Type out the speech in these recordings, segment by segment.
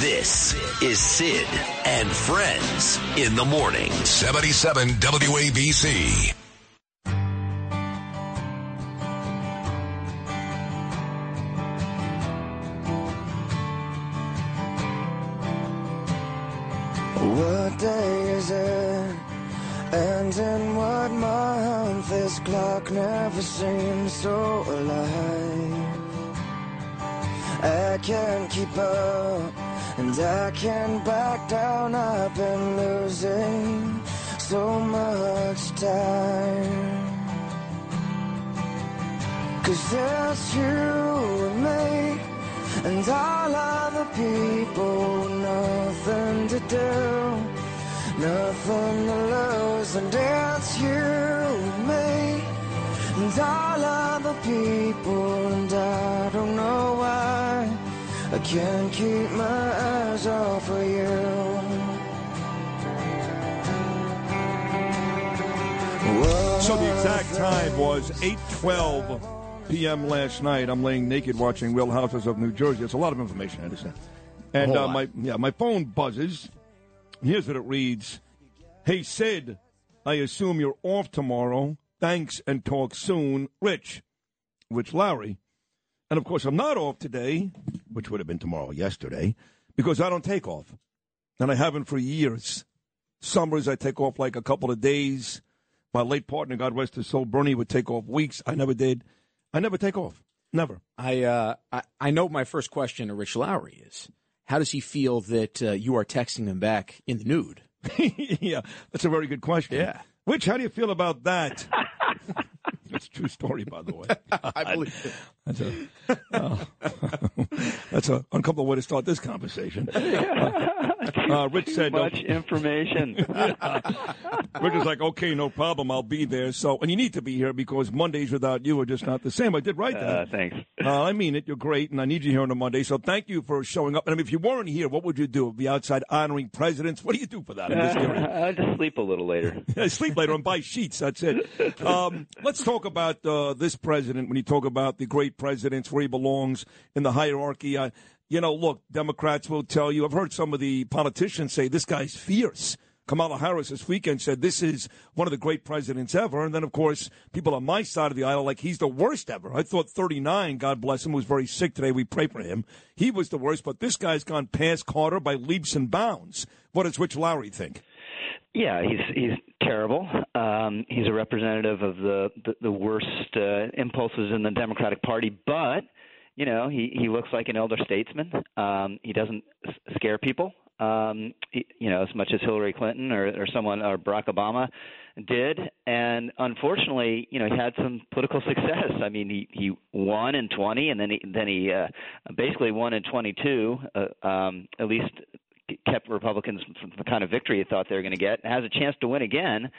This is Sid and Friends in the morning. 77 WABC. What day is it? And in what month? This clock never seems so alive. I can't keep up, and I can't back down. I've been losing so much time. Cause it's you and me, and all other people, nothing to do. Nothing to lose, and it's you and me, and all other people, I can't keep my eyes off of you. So the exact time was 8:12 p.m. last night. I'm laying naked watching Real Houses of New Jersey. It's a lot of information, I understand. And uh, my yeah, my phone buzzes. Here's what it reads: Hey Sid, I assume you're off tomorrow. Thanks and talk soon, Rich. Rich Lowry. And of course, I'm not off today, which would have been tomorrow, yesterday, because I don't take off, and I haven't for years. Summers I take off like a couple of days. My late partner, God rest his soul, Bernie, would take off weeks. I never did. I never take off. Never. I, uh, I I know my first question to Rich Lowry is how does he feel that uh, you are texting him back in the nude? yeah, that's a very good question. Yeah. Rich, how do you feel about that? that's a true story, by the way. I believe it. That's a oh. that's a uncomfortable way to start this conversation. Uh, uh, Rich said, much information. Rich was like, "Okay, no problem, I'll be there." So, and you need to be here because Mondays without you are just not the same. I did write that. Uh, thanks. Uh, I mean it. You're great, and I need you here on a Monday. So, thank you for showing up. And I mean, if you weren't here, what would you do? Be outside honoring presidents? What do you do for that? I'm just curious. I'll just sleep a little later. Sleep later and buy sheets. That's it. Um, let's talk about uh, this president when you talk about the great presidents, where he belongs in the hierarchy. Uh, you know, look, Democrats will tell you. I've heard some of the politicians say this guy's fierce. Kamala Harris this weekend said this is one of the great presidents ever. And then, of course, people on my side of the aisle like he's the worst ever. I thought 39, God bless him, was very sick today. We pray for him. He was the worst, but this guy's gone past Carter by leaps and bounds. What does Rich Lowry think? Yeah, he's he's terrible. Um, he's a representative of the the, the worst uh, impulses in the Democratic Party, but you know he he looks like an elder statesman. Um, he doesn't scare people. Um, he, you know, as much as Hillary Clinton or, or someone or Barack Obama did, and unfortunately, you know, he had some political success. I mean, he he won in 20, and then he then he uh, basically won in 22. Uh, um, at least kept Republicans from the kind of victory he thought they were going to get, and has a chance to win again.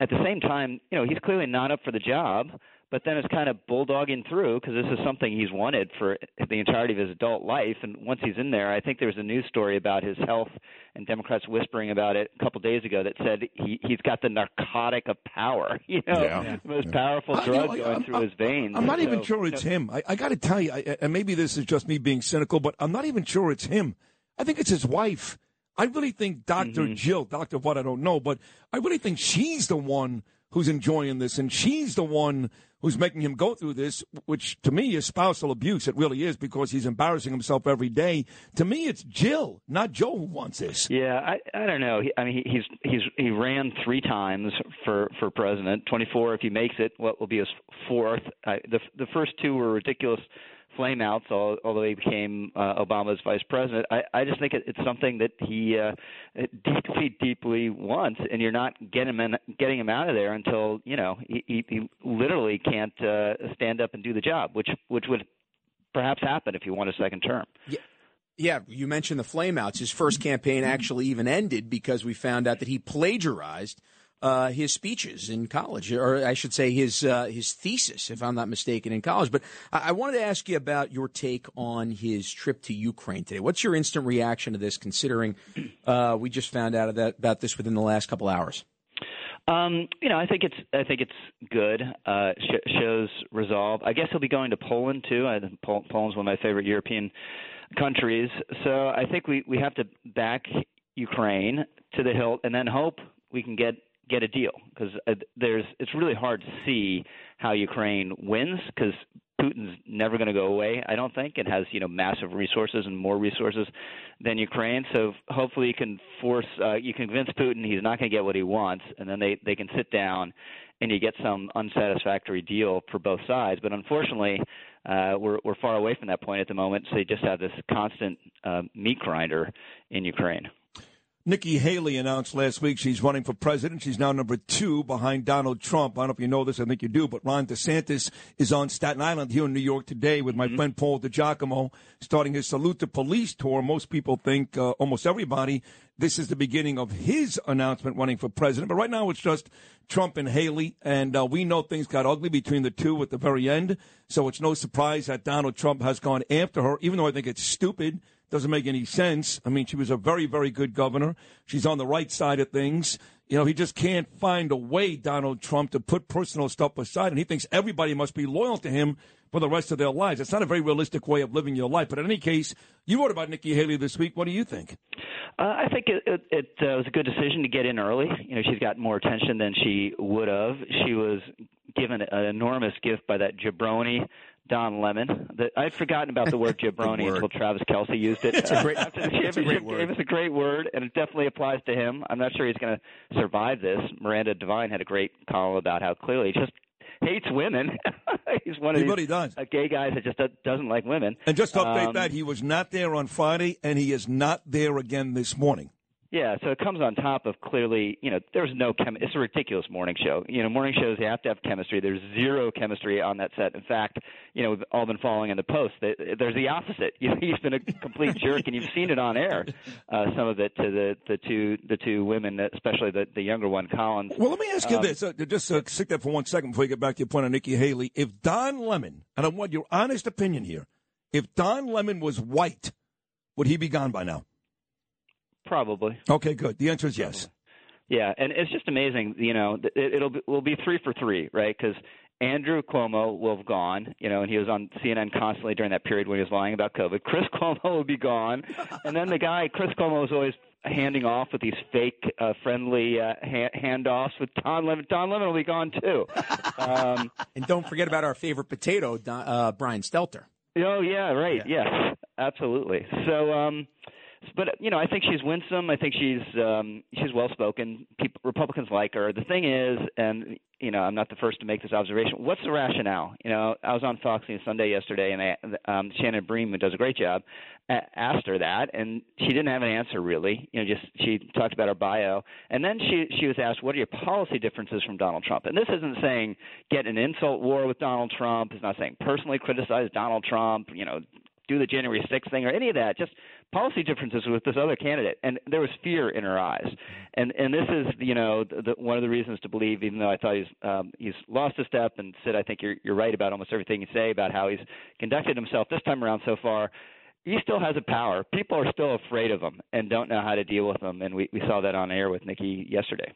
At the same time, you know, he's clearly not up for the job, but then it's kind of bulldogging through because this is something he's wanted for the entirety of his adult life. And once he's in there, I think there was a news story about his health and Democrats whispering about it a couple days ago that said he he's got the narcotic of power, you know, Yeah. the most powerful I- you drug know, going I'm- through his veins. I'm not even So, sure you it's know, him. I, I got to tell you, I, and maybe this is just me being cynical, but I'm not even sure it's him. I think it's his wife. I really think doctor Mm-hmm. Jill, Doctor what I don't know, but I really think she's the one who's enjoying this, and she's the one who's making him go through this, which to me is spousal abuse. It really is because he's embarrassing himself every day. To me, it's Jill, not Joe, who wants this. Yeah, I I don't know. He, I mean, he, he's he's he ran three times for for president. Twenty four if he makes it. What will be his fourth? I, the the first two were ridiculous flameouts, al- although he became uh, Obama's vice president. I I just think it, it's something that he uh, deeply deeply wants, and you're not getting him in, getting him out of there until you know he he, literally can't uh, stand up and do the job, which which would perhaps happen if he won a second term. Yeah, you mentioned the flameouts. His first campaign actually even ended because we found out that he plagiarized uh, his speeches in college, or I should say his uh, his thesis, if I'm not mistaken, in college. But I, I wanted to ask you about your take on his trip to Ukraine today. What's your instant reaction to this, considering uh, we just found out that, about this within the last couple hours? Um, you know, I think it's I think it's good. Uh, sh- shows resolve. I guess he'll be going to Poland too. I Pol- Poland's one of my favorite European countries. So I think we we have to back Ukraine to the hilt, and then hope we can get get a deal because uh, there's it's really hard to see how Ukraine wins because Putin's never going to go away. I don't think it has you know massive resources and more resources than Ukraine. So hopefully you can force uh, you convince Putin he's not going to get what he wants, and then they they can sit down and you get some unsatisfactory deal for both sides. But unfortunately, uh, we're we're far away from that point at the moment. So you just have this constant uh, meat grinder in Ukraine. Nikki Haley announced last week she's running for president. She's now number two behind Donald Trump. I don't know if you know this. I think you do. But Ron DeSantis is on Staten Island here in New York today with my mm-hmm. friend Paul DiGiacomo, starting his Salute to Police tour. Most people think, uh, almost everybody, this is the beginning of his announcement running for president. But right now it's just Trump and Haley. And uh, we know things got ugly between the two at the very end. So it's no surprise that Donald Trump has gone after her, even though I think it's stupid doesn't make any sense. I mean, she was a very, very good governor. She's on the right side of things. You know, he just can't find a way, Donald Trump, to put personal stuff aside, and he thinks everybody must be loyal to him for the rest of their lives. It's not a very realistic way of living your life. But in any case, you wrote about Nikki Haley this week. What do you think? Uh, I think it, it, it uh, was a good decision to get in early. You know, she's got more attention than she would have. She was given an enormous gift by that jabroni Don Lemon. The, I'd forgotten about the word jabroni word. until Travis Kelce used it. It's a great, After the it's a great word. Gave us a great word, and it definitely applies to him. I'm not sure he's going to survive this. Miranda Devine had a great column about how clearly he just hates women. he's one of he these does. Uh, gay guys that just doesn't like women. And just to update um, that, he was not there on Friday, and he is not there again this morning. Yeah, so it comes on top of clearly, you know, there's no chem. It's a ridiculous morning show. You know, morning shows you have to have chemistry. There's zero chemistry on that set. In fact, you know, we've all been following in the post. There's the opposite. You know, he's been a complete jerk, and you've seen it on air. Uh, some of it to the the two the two women, especially the the younger one, Collins. Well, let me ask you um, this. Uh, just uh, stick that for one second before you get back to your point on Nikki Haley. If Don Lemon, and I want your honest opinion here, if Don Lemon was white, would he be gone by now? Probably. Okay, good. The answer is yes. Yeah, and it's just amazing. You know, it, it'll be, will be three for three, right? Because Andrew Cuomo will have gone, you know, and he was on CNN constantly during that period when he was lying about COVID. Chris Cuomo will be gone, and then the guy Chris Cuomo is always handing off with these fake uh, friendly uh, ha- handoffs with Don Lemon. Don Lemon will be gone too. Um, and don't forget about our favorite potato, Don, uh, Brian Stelter. Oh yeah, right. Yeah. Yes, absolutely. So. um but you know, I think she's winsome. I think she's um, she's well spoken. Republicans like her. The thing is, and you know, I'm not the first to make this observation. What's the rationale? You know, I was on Fox News Sunday yesterday, and I, um, Shannon Bream, who does a great job, asked her that, and she didn't have an answer really. You know, just she talked about her bio, and then she she was asked, "What are your policy differences from Donald Trump?" And this isn't saying get an insult war with Donald Trump. It's not saying personally criticize Donald Trump. You know, do the January 6th thing or any of that. Just policy differences with this other candidate, and there was fear in her eyes. And and this is you know the, one of the reasons to believe, even though I thought he's um, he's lost a step, and Sid, I think you're you're right about almost everything you say about how he's conducted himself this time around so far. He still has a power. People are still afraid of him and don't know how to deal with him, and we, we saw that on air with Nikki yesterday.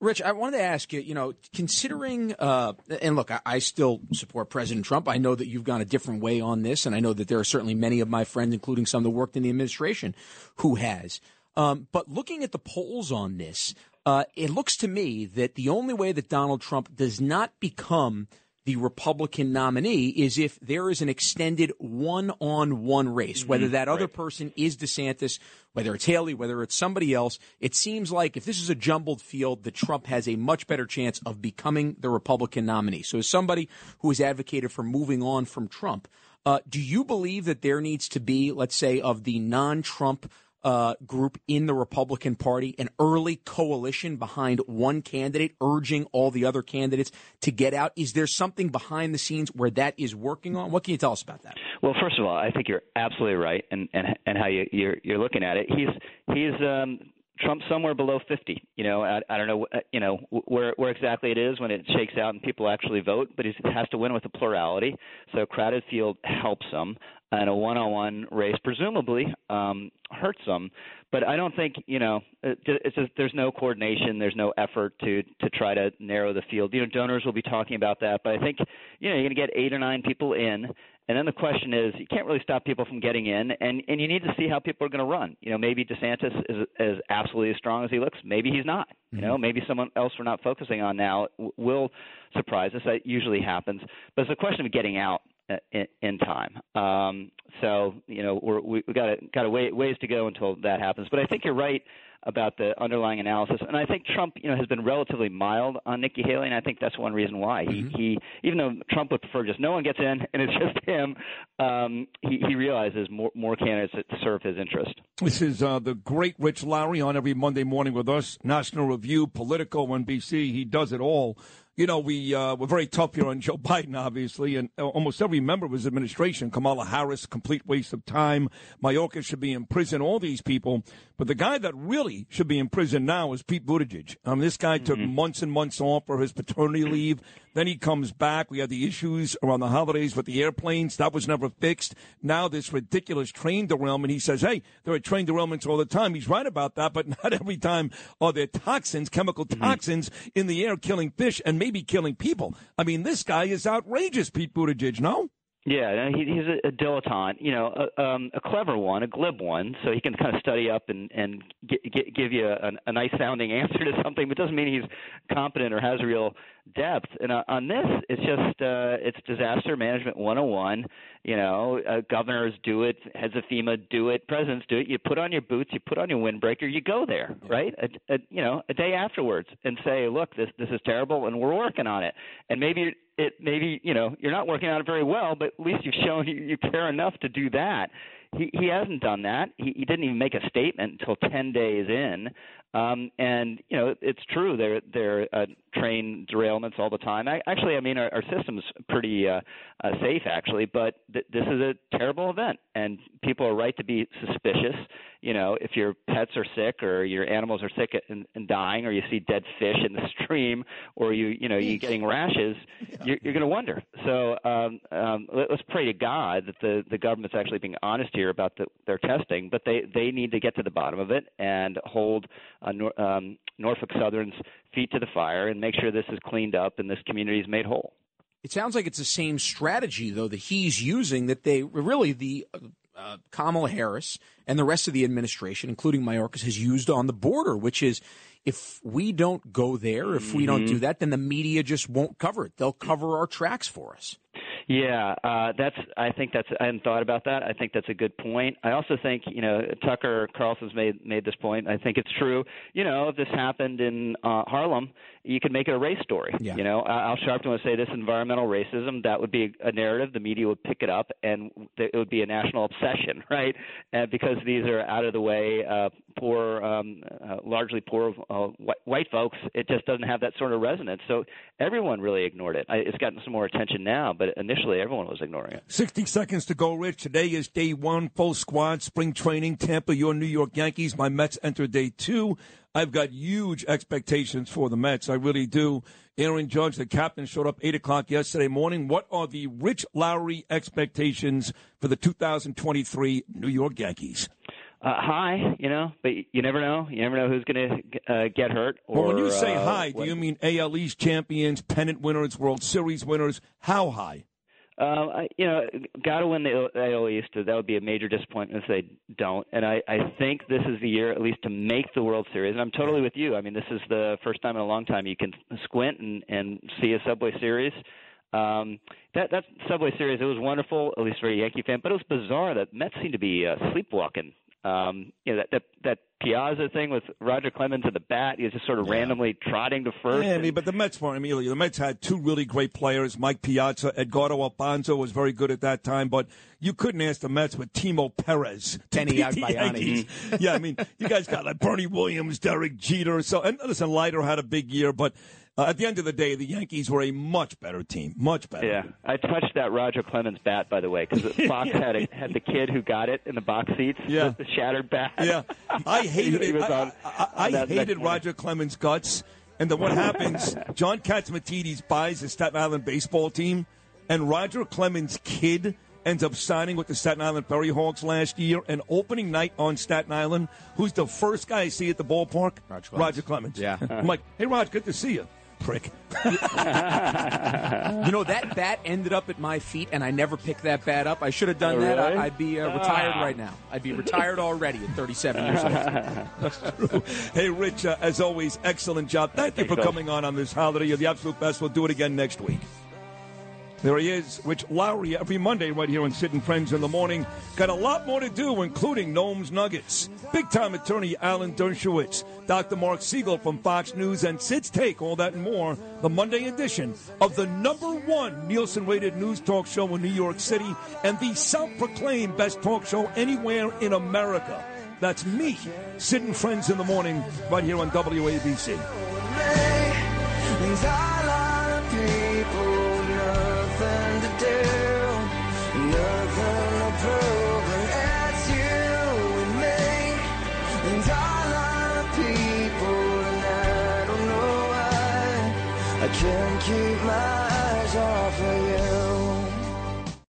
Rich, I wanted to ask you, you know, considering, uh, and look, I, I, still support President Trump. I know that you've gone a different way on this, and I know that there are certainly many of my friends, including some that worked in the administration, who has. Um, but looking at the polls on this, uh, it looks to me that the only way that Donald Trump does not become – the Republican nominee is if there is an extended one on one race, mm-hmm. whether that other right. person is DeSantis, whether it's Haley, whether it's somebody else. It seems like if this is a jumbled field, that Trump has a much better chance of becoming the Republican nominee. So, as somebody who has advocated for moving on from Trump, uh, do you believe that there needs to be, let's say, of the non Trump uh, group in the Republican Party, an early coalition behind one candidate, urging all the other candidates to get out? Is there something behind the scenes where that is working on? What can you tell us about that? Well, first of all, I think you're absolutely right, and and and how you you're you're looking at it. He's he's um, Trump somewhere below 50. You know, I, I don't know, uh, you know, where where exactly it is when it shakes out and people actually vote, but he has to win with a plurality. So a crowded field helps him and a one-on-one race presumably um, hurts them. But I don't think you know it's just, there's no coordination, there's no effort to to try to narrow the field. You know, donors will be talking about that, but I think you know you're going to get eight or nine people in, And then the question is, you can't really stop people from getting in, and and you need to see how people are going to run. You know, maybe DeSantis is is absolutely as strong as he looks. Maybe he's not. You know, maybe someone else we're not focusing on now will surprise us. That usually happens, but it's a question of getting out uh, in, in time. Um, so you know, we're, we we got got a way, ways to go until that happens. But I think you're right about the underlying analysis, and I think Trump, you know, has been relatively mild on Nikki Haley, and I think that's one reason why he, he even though Trump would prefer just no one gets in and it's just him, um, he, he realizes more more candidates that serve his interest. This is uh, the great Rich Lowry on every Monday morning with us. National Review, Politico, NBC. He does it all. You know, we uh, we're very tough here on Joe Biden, obviously, and uh, almost every member of his administration, Kamala Harris, complete waste of time. Mayorkas should be in prison. All these people, but the guy that really should be in prison now is Pete Buttigieg. Um, this guy took months and months off for his paternity leave. Then he comes back. We had the issues around the holidays with the airplanes. That was never fixed. Now this ridiculous train derailment. He says, hey, there are train derailments all the time. He's right about that, but not every time are there toxins, chemical toxins in the air killing fish and maybe killing people. I mean, this guy is outrageous, Pete Buttigieg, no? Yeah, he, he's a, a dilettante, you know, a, um, a clever one, a glib one, so he can kind of study up and and get, get, give you a, a nice sounding answer to something, but doesn't mean he's competent or has real depth. And uh, on this, it's just uh, it's disaster management 101. You know, uh, governors do it, heads of FEMA do it, presidents do it. You put on your boots, you put on your windbreaker, you go there, right? A, a, you know, a day afterwards, and say, look, this this is terrible, and we're working on it. And maybe it maybe you know you're not working on it very well, but at least you've shown you, you care enough to do that. He hasn't done that. He, he didn't even make a statement until ten days in. Um, and you know it's true there there are uh, train derailments all the time. I, actually, I mean our, our system's pretty uh, uh, safe actually, but th- this is a terrible event, and people are right to be suspicious. You know, if your pets are sick or your animals are sick and, and dying, or you see dead fish in the stream, or you you know you're getting rashes, you're, you're going to wonder. So um, um, let, let's pray to God that the the government's actually being honest here about the, their testing, but they they need to get to the bottom of it and hold uh, Nor- um, Norfolk Southern's feet to the fire and make sure this is cleaned up and this community is made whole. It sounds like it's the same strategy, though, that he's using that they really the uh, Kamala Harris and the rest of the administration, including Mayorkas, has used on the border, which is if we don't go there, if we don't do that, then the media just won't cover it. They'll cover our tracks for us. Yeah, uh, that's. I think that's. I hadn't thought about that. I think that's a good point. I also think you know Tucker Carlson's made made this point. I think it's true. You know, if this happened in uh, Harlem, you could make it a race story. Yeah. You know, Al Sharpton would say this environmental racism. That would be a narrative. The media would pick it up, and it would be a national obsession, right? Uh, because these are out of the way, uh, poor, um, uh, largely poor uh, white, white folks. It just doesn't have that sort of resonance. So everyone really ignored it. I, it's gotten some more attention now, but initially everyone was ignoring it. 60 seconds to go, Rich. Today is day one, full squad, spring training. Tampa, your New York Yankees. My Mets enter day two. I've got huge expectations for the Mets. I really do. Aaron Judge, the captain, showed up 8 o'clock yesterday morning. What are the Rich Lowry expectations for the 2023 New York Yankees? Uh, high, you know, but you never know. You never know who's going to uh, get hurt. Or, well, when you say uh, high, do what- you mean AL East champions, pennant winners, World Series winners? How high? Um, I, you know, got to win the AL East. That would be a major disappointment if they don't. And I, I think this is the year, at least, to make the World Series. And I'm totally with you. I mean, this is the first time in a long time you can squint and, and see a Subway Series. Um, that that Subway Series, it was wonderful, at least for a Yankee fan. But it was bizarre that Mets seemed to be uh, sleepwalking. Um, you know that that that Piazza thing with Roger Clemens at the bat. He was just sort of randomly trotting to first. Yeah, I mean, but the Mets weren't. Emilio, the Mets had two really great players. Mike Piazza, Edgardo Alfonzo was very good at that time, but you couldn't ask the Mets with Timo Perez. to Benny Agbayani. Yeah, I mean, you guys got like Bernie Williams, Derek Jeter. So, and listen, Leiter had a big year, but uh, at the end of the day, the Yankees were a much better team, much better. Yeah, I touched that Roger Clemens bat, by the way, because Fox had a, had the kid who got it in the box seats. Yeah. the, the shattered bat. Yeah, I hated He it. was I, on- I, I on that hated next Roger Clemens' guts. And then what happens? John Catsimatidis buys the Staten Island baseball team, and Roger Clemens' kid ends up signing with the Staten Island Ferry Hawks last year. And opening night on Staten Island, who's the first guy I see at the ballpark? Roger Clemens. Clemens. Yeah. I'm like, hey, Roger, good to see you. Prick. You know that bat ended up at my feet, and I never picked that bat up. I should have done Oh, that. really? I, I'd be uh, retired right now. I'd be retired already at 37 years old. Hey, Rich, uh, as always, excellent job. Thank you for coming on on this holiday. You're the absolute best. We'll do it again next week. There he is, Rich Lowry, every Monday right here on Sid and Friends in the Morning. Got a lot more to do, including Gnomes Nuggets. Big time attorney Alan Dershowitz, Dr. Marc Siegel from Fox News, and Sid's Take, all that and more. The Monday edition of the number one Nielsen rated news talk show in New York City and the self proclaimed best talk show anywhere in America. That's me, Sid and Friends in the Morning, right here on WABC.